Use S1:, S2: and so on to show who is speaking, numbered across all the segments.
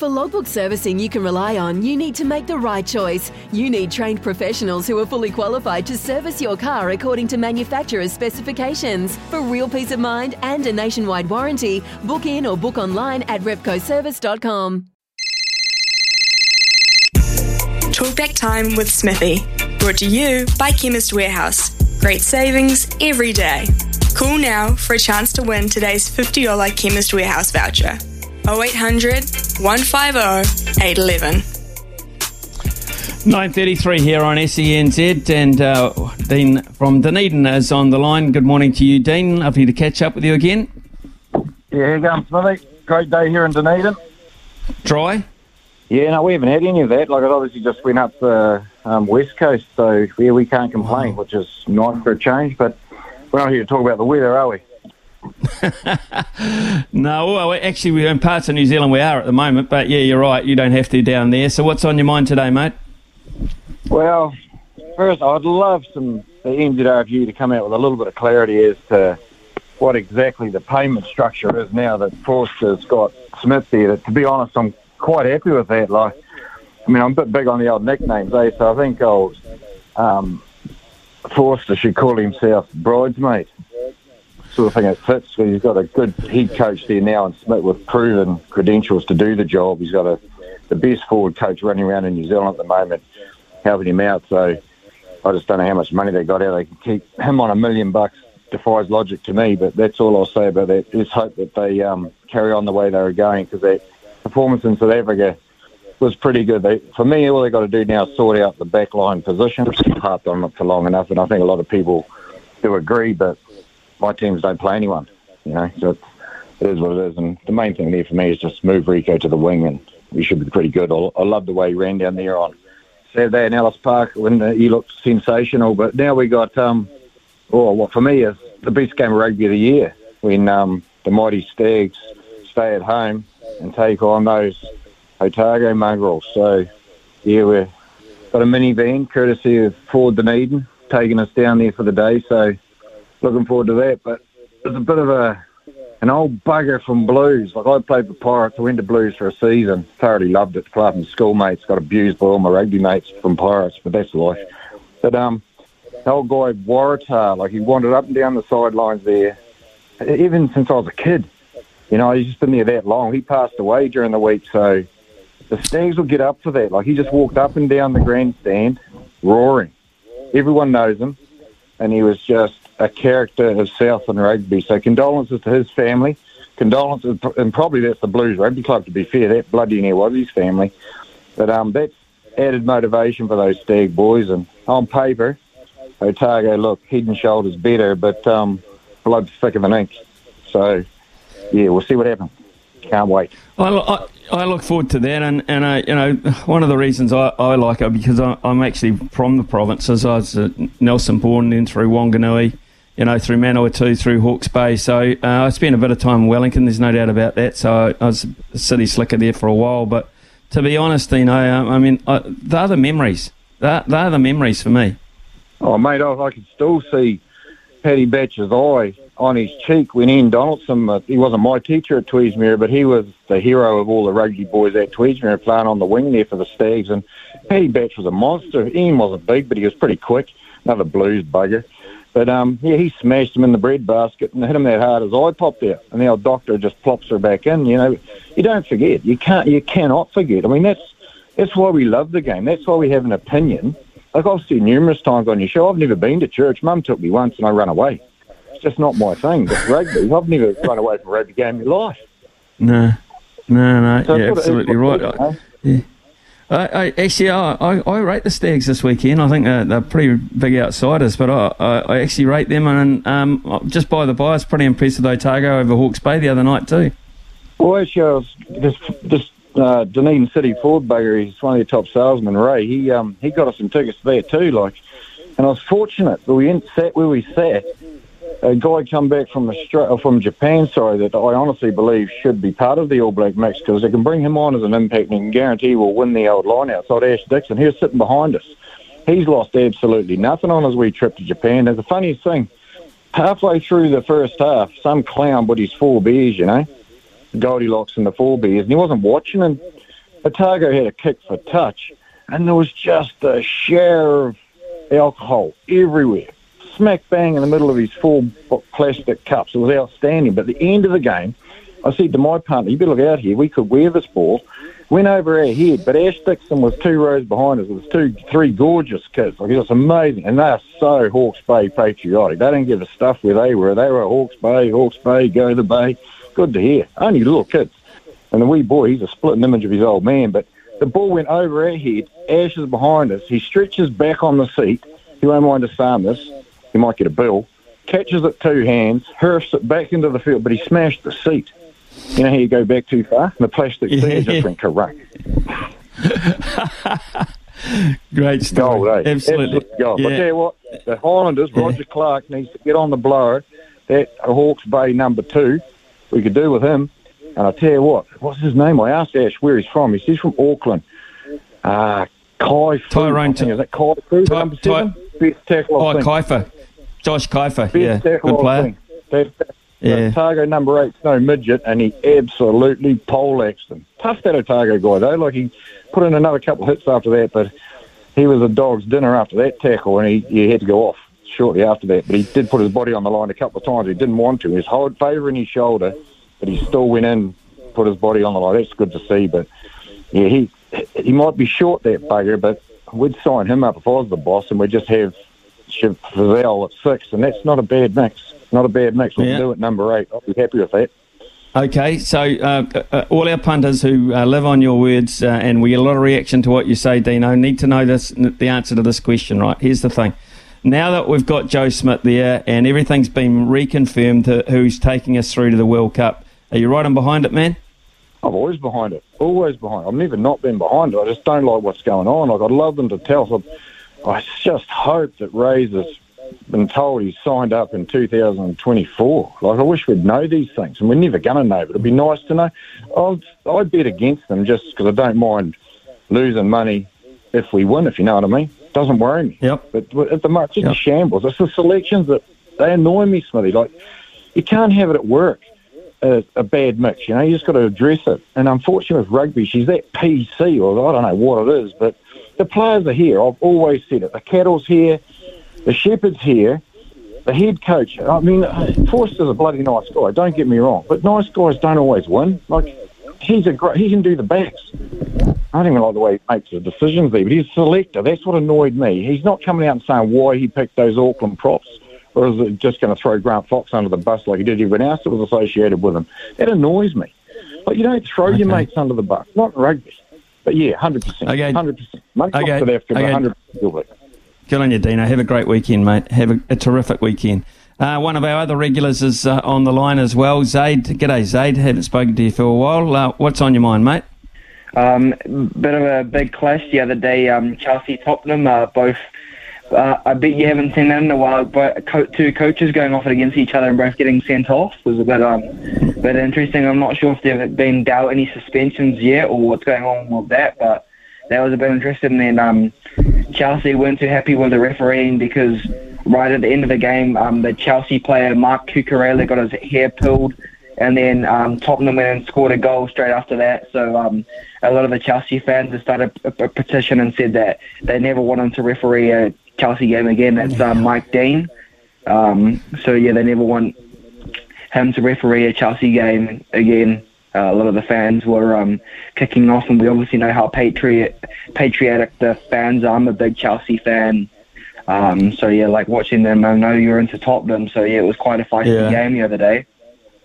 S1: For logbook servicing you can rely on, you need to make the right choice. You need trained professionals who are fully qualified to service your car according to manufacturer's specifications. For real peace of mind and a nationwide warranty, book in or book online at repcoservice.com.
S2: Talkback time with Smithy. Brought to you by Chemist Warehouse. Great savings every day. Call now for a chance to win today's $50 Chemist Warehouse voucher. 0800 150 811.
S3: 9.33 here on SENZ and uh, Dean from Dunedin is on the line. Good morning to you, Dean. Lovely to catch up with you again.
S4: Yeah, here comes Smithy. Great day here in Dunedin.
S3: Dry?
S4: Yeah, no, we haven't had any of that. Like, it obviously just went up the um, west coast, so yeah, we can't complain, which is nice for a change. But we're not here to talk about the weather, are we?
S3: No, well, actually, we're in parts of New Zealand we are at the moment, but yeah, you're right. You don't have to down there. So what's on your mind today, mate?
S4: Well, first, I'd love some the NZRFU to come out with a little bit of clarity as to what exactly the payment structure is now that Foster's got Schmidt there. To be honest, I'm quite happy with that. Like, I mean, I'm a bit big on the old nicknames, eh? So I think old um, Forster should call himself Bridesmaid. Sort of thing it fits. because He's got a good head coach there now, and Schmidt with proven credentials to do the job. He's got a the best forward coach running around in New Zealand at the moment, helping him out. So I just don't know how much money they got out. They can keep him on a million bucks. Defies logic to me, but that's all I'll say about that. Let's hope that they um, carry on the way they were going because that performance in South Africa was pretty good. They, for me, all they got to do now is sort out the backline position. Harped on it for long enough, and I think a lot of people do agree, but my teams don't play anyone. You know, so it is what it is. And the main thing there for me is just move Rieko to the wing, and we should be pretty good. I, love the way he ran down there on Saturday in Ellis Park when he looked sensational. But now we got, um, oh, what for me is the best game of rugby of the year when um, the mighty Stags stay at home and take on those Otago mongrels. So, yeah, we've got a minivan courtesy of Ford Dunedin taking us down there for the day. So, looking forward to that. But it's a bit of a an old bugger from Blues. Like I played for Pirates, I went to Blues for a season. Thoroughly loved it. Club and schoolmates got abused by all my rugby mates from Pirates, but that's life. But um, the old guy Waratah, like he wandered up and down the sidelines there, even since I was a kid. You know, he's just been there that long. He passed away during the week, so the Stags will get up for that. Like he just walked up and down the grandstand, roaring. Everyone knows him, and he was just a character of Southland rugby. So condolences to his family. Condolences, and probably that's the Blues Rugby Club. To be fair, that bloody near was his family. But um, that's added motivation for those Stag boys. And on paper, Otago look head and shoulders better, but um, blood's thicker than ink. So yeah, we'll see what happens. Can't wait.
S3: I, I, I look forward to that, and and I, you know, one of the reasons I, I like it because I, I'm actually from the provinces. I was Nelson born, then through Wanganui, you know, through Manawatu, through Hawke's Bay. So uh, I spent a bit of time in Wellington. There's no doubt about that. So I was a city slicker there for a while. But to be honest, you know, I mean, I, they're the memories. They're, they're the memories for me.
S4: Oh, mate, I, I could still see Paddy Batch's eye on his cheek when Ian Donaldson, uh, he wasn't my teacher at Tweedsmuir, but he was the hero of all the rugby boys at Tweedsmuir playing on the wing there for the Stags. And Paddy Batch was a monster. Ian wasn't big, but he was pretty quick. Another blues bugger. But um, yeah, he smashed him in the bread basket and hit him that hard his eye popped out. And the old doctor just plops her back in. You know, you don't forget. You can't. You cannot forget. I mean, that's that's why we love the game. That's why we have an opinion. Like I've seen numerous times on your show. I've never been to church. Mum took me once, and I ran away. It's just not my thing. But rugby, I've never run away from a rugby game in my life.
S3: No, no, no.
S4: So
S3: yeah,
S4: it's what it is,
S3: absolutely right.
S4: eh?
S3: Yeah. I, I, actually, I, I, rate the Stags this weekend. I think they're, they're pretty big outsiders, but I, I, I actually rate them. And um, just by the by, I was pretty impressed with Otago over Hawke's Bay the other night too.
S4: Well, actually, I was this this uh, Dunedin City Ford bugger. He's one of the top salesmen, Ray. He um he got us some tickets there too. Like, and I was fortunate that we sat where we sat, Uh, a guy come back from Australia, uh, from Japan, sorry, that I honestly believe should be part of the All Black mix because they can bring him on as an impact and can guarantee we'll win the old line outside Ash Dixon. He was sitting behind us. He's lost absolutely nothing on his wee trip to Japan. And the funniest thing, halfway through the first half, some clown put his four beers, you know, Goldilocks and the four beers, and he wasn't watching. And Otago had a kick for touch, and there was just a share of alcohol everywhere smack bang in the middle of his four plastic cups. It was outstanding. But at the end of the game, I said to my partner, you better look out here. We could wear this ball. Went over our head, but Ash Dixon was two rows behind us. There was two, three gorgeous kids. Like, it was amazing. And they're so Hawke's Bay patriotic. They didn't give a stuff where they were. They were Hawke's Bay, Hawke's Bay, go to the Bay. Good to hear. Only little kids. And the wee boy, he's a splitting image of his old man. But the ball went over our head. Ash is behind us. He stretches back on the seat. He won't mind us saying this he might get a bill. Catches it two hands, hurfs it back into the field, but he smashed the seat. You know how you go back too far? And the plastic yeah. seat just went correct.
S3: Great story.
S4: Gold, eh?
S3: Absolutely.
S4: Absolute gold. Yeah. I tell you what, the Highlanders, yeah. Roger Clark needs to get on the blower. That Hawke's Bay number two, we could do with him. And I tell you what, what's his name? I asked Ash where he's from. He says he's from Auckland. Uh, Kai
S3: Tyrone.
S4: Is that Kai Fu, Ty- number seven?
S3: Ty- best tackle. Oh, Kaifa. Josh Kaifa. yeah, good player.
S4: Best, yeah. Otago number eight's no midget, and he absolutely poleaxed them. Tough that Otago guy though. Like he put in another couple of hits after that, but he was a dog's dinner after that tackle, and he, he had to go off shortly after that. But he did put his body on the line a couple of times. He didn't want to. He was hold favouring his shoulder, but he still went in, put his body on the line. That's good to see. But yeah, he he might be short that bugger, but we'd sign him up if I was the boss, and we'd just have Shiv Frizell at six, and that's not a bad mix. Not a bad mix. We'll yeah. do it number eight. I'll be happy with that.
S3: Okay, so uh, uh, all our punters who uh, live on your words, uh, and we get a lot of reaction to what you say, Dino, need to know this the answer to this question, right? Here's the thing. Now that we've got Joe Schmidt there and everything's been reconfirmed who's taking us through to the World Cup, are you riding behind it, man?
S4: I'm always behind it. Always behind. I've never not been behind it. I just don't like what's going on. Like I'd love them to tell. So Oh, I just hope that Ray's has been told he's signed up in 2024. Like I wish we'd know these things, and we're never going to know. But it'd be nice to know. I'll, I'd bet against them just because I don't mind losing money if we win. If you know what I mean. Doesn't worry me.
S3: Yep.
S4: But at the moment, it's just yep. a shambles. It's the selections that they annoy me, Smithy. Like you can't have it at work a, a, bad mix. You know, you just got to address it. And unfortunately, with rugby, she's that PC, or I don't know what it is, but the players are here. I've always said it. The cattle's here, the shepherd's here, the head coach. I mean, Foster's a bloody nice guy. Don't get me wrong, but nice guys don't always win. Like he's a great. He can do the backs. I don't even like the way he makes the decisions there, but he's a selector. That's what annoyed me. He's not coming out and saying why he picked those Auckland props or is it just going to throw Grant Fox under the bus like he did everyone else that was associated with him? That annoys me. But you don't throw okay. your mates under the bus, not rugby. But yeah, 100%. Okay. 100%. Money okay. South Africa, okay. 100%
S3: Good on you, Dino. Have a great weekend, mate. Have a, a terrific weekend. Uh, one of our other regulars is uh, on the line as well. Zaid, g'day, Zaid. Haven't spoken to you for a while. Uh, what's on your mind, mate?
S5: Um, bit of a big clash the other day. Um, Chelsea Tottenham, uh, both uh, I bet you haven't seen that in a while, but co- two coaches going off against each other and both getting sent off was a bit um, bit interesting. I'm not sure if there have been dealt any suspensions yet or what's going on with that, but that was a bit interesting. Then um, Chelsea weren't too happy with the refereeing because right at the end of the game, um, the Chelsea player Marc Cucurella got his hair pulled, and then um, Tottenham went and scored a goal straight after that. So um, a lot of the Chelsea fans have started a, a petition and said that they never want him to referee a Chelsea game again. That's uh, Mike Dean. Um, so yeah, they never want him to referee a Chelsea game again. Uh, a lot of the fans were um, kicking off, and we obviously know how patriot patriotic the fans are. I'm a big Chelsea fan. Um, so yeah, like watching them, I know you're into Tottenham, so yeah, it was quite a feisty yeah. game the other day.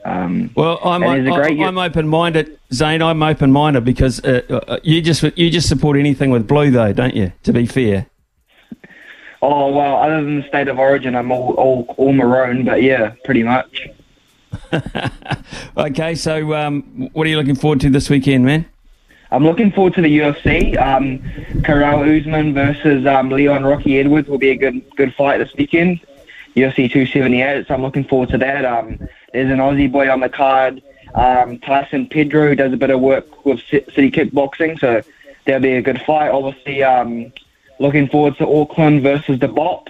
S5: Um,
S3: well, I'm, I, am open-minded, Zane. I'm open-minded because uh, uh, you just you just support anything with blue, though, don't you? To be fair.
S5: Oh well, other than the state of origin, I'm all all, all maroon, but yeah, pretty much.
S3: okay, so um, what are you looking forward to this weekend, man?
S5: I'm looking forward to the UFC. Um, Kamaru Usman versus um, Leon Rocky Edwards will be a good good fight this weekend. UFC 278. So I'm looking forward to that. Um, there's an Aussie boy on the card, um, Tyson Pedro, who does a bit of work with City Kickboxing. So that'll be a good fight. Obviously, um, looking forward to Auckland versus the Bop.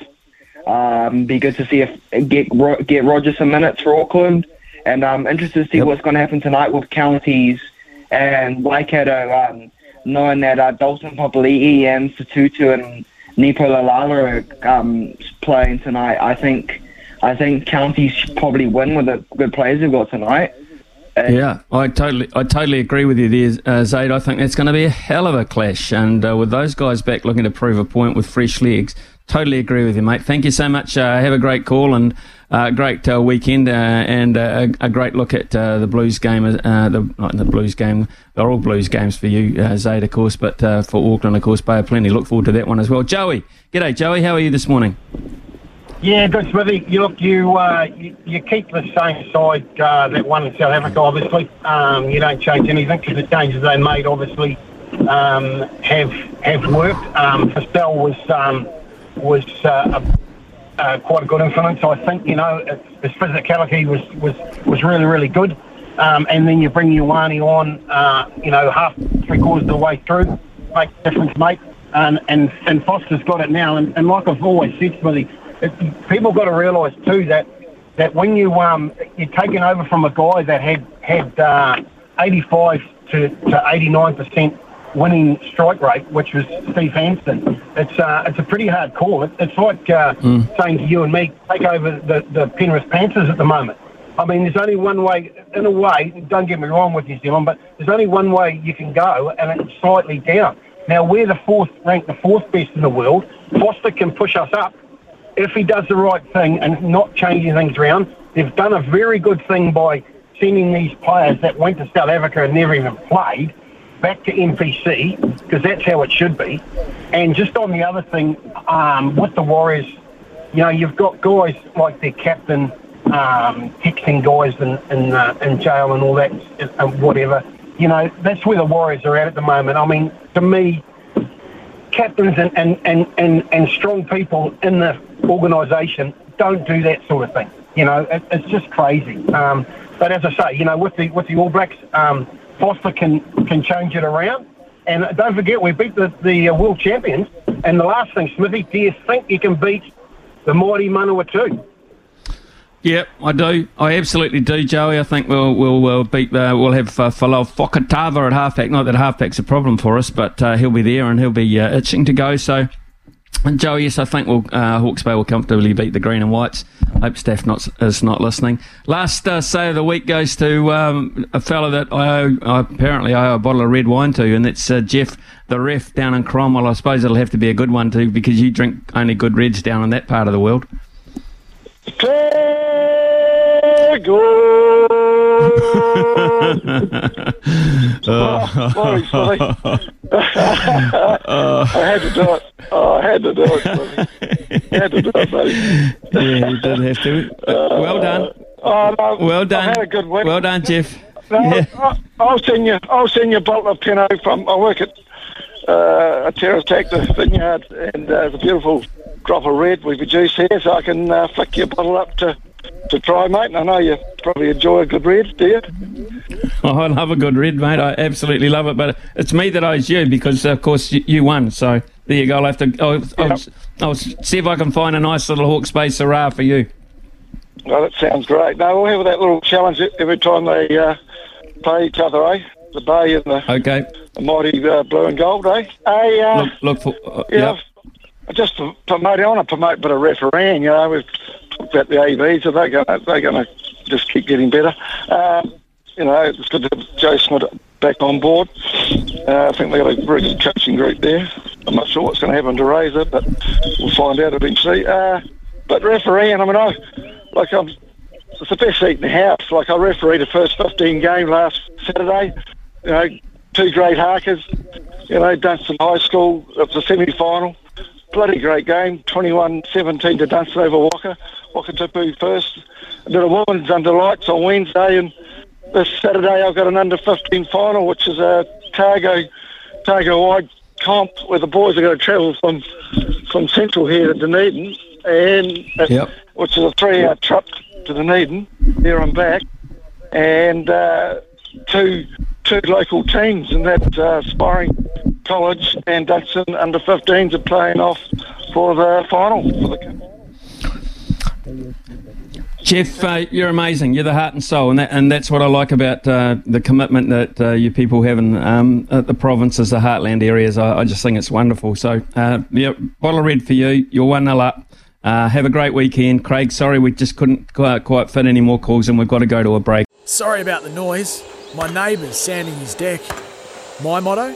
S5: Um, be good to see if get get Roger some minutes for Auckland, and I'm interested to see yep. what's going to happen tonight with counties and Waikato. Um, knowing that uh, Dalton Papali'i and Satutu and Nepo Laulala are um, playing tonight, I think I think counties should probably win with the good players they've got tonight.
S3: Yeah, I totally, I totally agree with you there, uh, Zaid. I think it's going to be a hell of a clash, and uh, with those guys back looking to prove a point with fresh legs, Totally agree with you, mate. Thank you so much. Uh, have a great call and uh, great uh, weekend uh, and uh, a, great look at the Blues game. the not the Blues game. They're all Blues games for you, uh, Zaid, of course, but for Auckland, of course, Bay of Plenty. Look forward to that one as well. Joey, g'day, Joey. How are you this morning?
S6: Yeah, good, Smithy. You look, you, you, you keep the same side that won in South Africa. Obviously, um, you don't change anything because the changes they made obviously um, have have worked. Um, was. Um, was uh, a, uh, quite a good influence. I think you know his physicality was was was really really good. Um, and then you bring Ioane on, uh, you know, half three quarters of the way through, make a difference, mate. And and and Foster's got it now. And, and like I've always said, Smithy, it, people got to realise too that that when you um you're taking over from a guy that had had uh, 85 to to 89 percent winning strike rate, which was Steve Hansen. It's uh, it's a pretty hard call. It, it's like uh, mm. saying to you and me, take over the, the Penrith Panthers at the moment. I mean, there's only one way, in a way, don't get me wrong with New Zealand, but there's only one way you can go, and it's slightly down. Now, we're the fourth, ranked the fourth best in the world. Foster can push us up if he does the right thing and not changing things around. They've done a very good thing by sending these players that went to South Africa and never even played back to NPC because that's how it should be. And just on the other thing, um, with the Warriors, you know, you've got guys like their captain um, texting guys in in, uh, in jail and all that and whatever. You know, that's where the Warriors are at at the moment. I mean, to me, captains and, and, and, and, and strong people in the organisation don't do that sort of thing. You know, it, it's just crazy. Um, but as I say, you know, with the with the All Blacks, um, Foster can can change it around. And don't forget, we beat the, the uh, world champions. And the last thing, Smithy, do you think you can beat the mighty Manawatu?
S3: Yep, I do. I absolutely do, Joey. I think we'll we'll, we'll beat the, we'll have uh, Folau Fakatava at halfback. Not that halfback's a problem for us, but uh, he'll be there and he'll be uh, itching to go. So Joe, yes, I think we'll, uh, Hawke's Bay will comfortably beat the Green and Whites. Hope Steph not, is not listening. Last uh, say of the week goes to um, a fellow that I owe, apparently I owe a bottle of red wine to, and that's uh, Jeff, the ref down in Cromwell. I suppose it'll have to be a good one too, because you drink only good reds down in that part of the world.
S7: oh, sorry, sorry. I had to do it. Oh, I had to do it. Buddy. had to do it, buddy.
S3: yeah, you did have to. Uh, well done.
S7: Oh, no,
S3: well done.
S7: I had a good week.
S3: Well done, Jeff.
S7: No, yeah. I'll send you. I'll send you a bottle of Pinot from. I work at uh, a tractor vineyard, and uh, it's a beautiful drop of red we produce here, so I can uh, flick your bottle up to to try, mate. And I know you probably enjoy a good red, do you?
S3: Oh, I love a good red, mate. I absolutely love it. But it's me that owes you because, of course, you, won. So there you go. I'll have to. I'll, yep. I'll, I'll, see if I can find a nice little Hawke's Bay Syrah for you.
S7: Well, that sounds great. No, we'll have that little challenge every time they uh, play each other, eh? The Bay and the,
S3: okay.
S7: the mighty uh, blue and gold, eh?
S3: Hey, uh, look, look for. Uh, yeah. Yep.
S7: Just to promote, I want to promote a bit of refereeing. You know, we've talked about the ABs, are they going they're going to just keep getting better. Um, you know, it's good to have Joe Schmidt back on board. Uh, I think they've got a very good coaching group there. I'm not sure what's going to happen to Razor, but we'll find out eventually. Uh, but refereeing, I mean, I like I'm. It's the best seat in the house. Like I refereed the first 15 game last Saturday. You know, two great harkers. You know, Dunstan High School. It was a semi-final bloody great game, 21-17 to Dunstan over Waka. Wakatipu first. I did a women's under lights on Wednesday, and this Saturday I've got an under 15 final, which is a Targo Targo wide comp where the boys are going to travel from from Central here to Dunedin, and
S3: yep.
S7: which is a three-hour trip to Dunedin, there and back, and uh, two two local teams, and that uh, Sparring College and Duxton under 15s are playing off for the final for the.
S3: Jeff, uh, you're amazing. You're the heart and soul, and that, and that's what I like about uh, the commitment that uh, you people have in um, the provinces, the heartland areas. I, I, just think it's wonderful. So, uh, yeah, bottle of red for you. You're one nil up. Uh, have a great weekend, Craig. Sorry, we just couldn't quite, quite fit any more calls, and we've got to go to a break.
S8: Sorry about the noise. My neighbour's sanding his deck. My motto: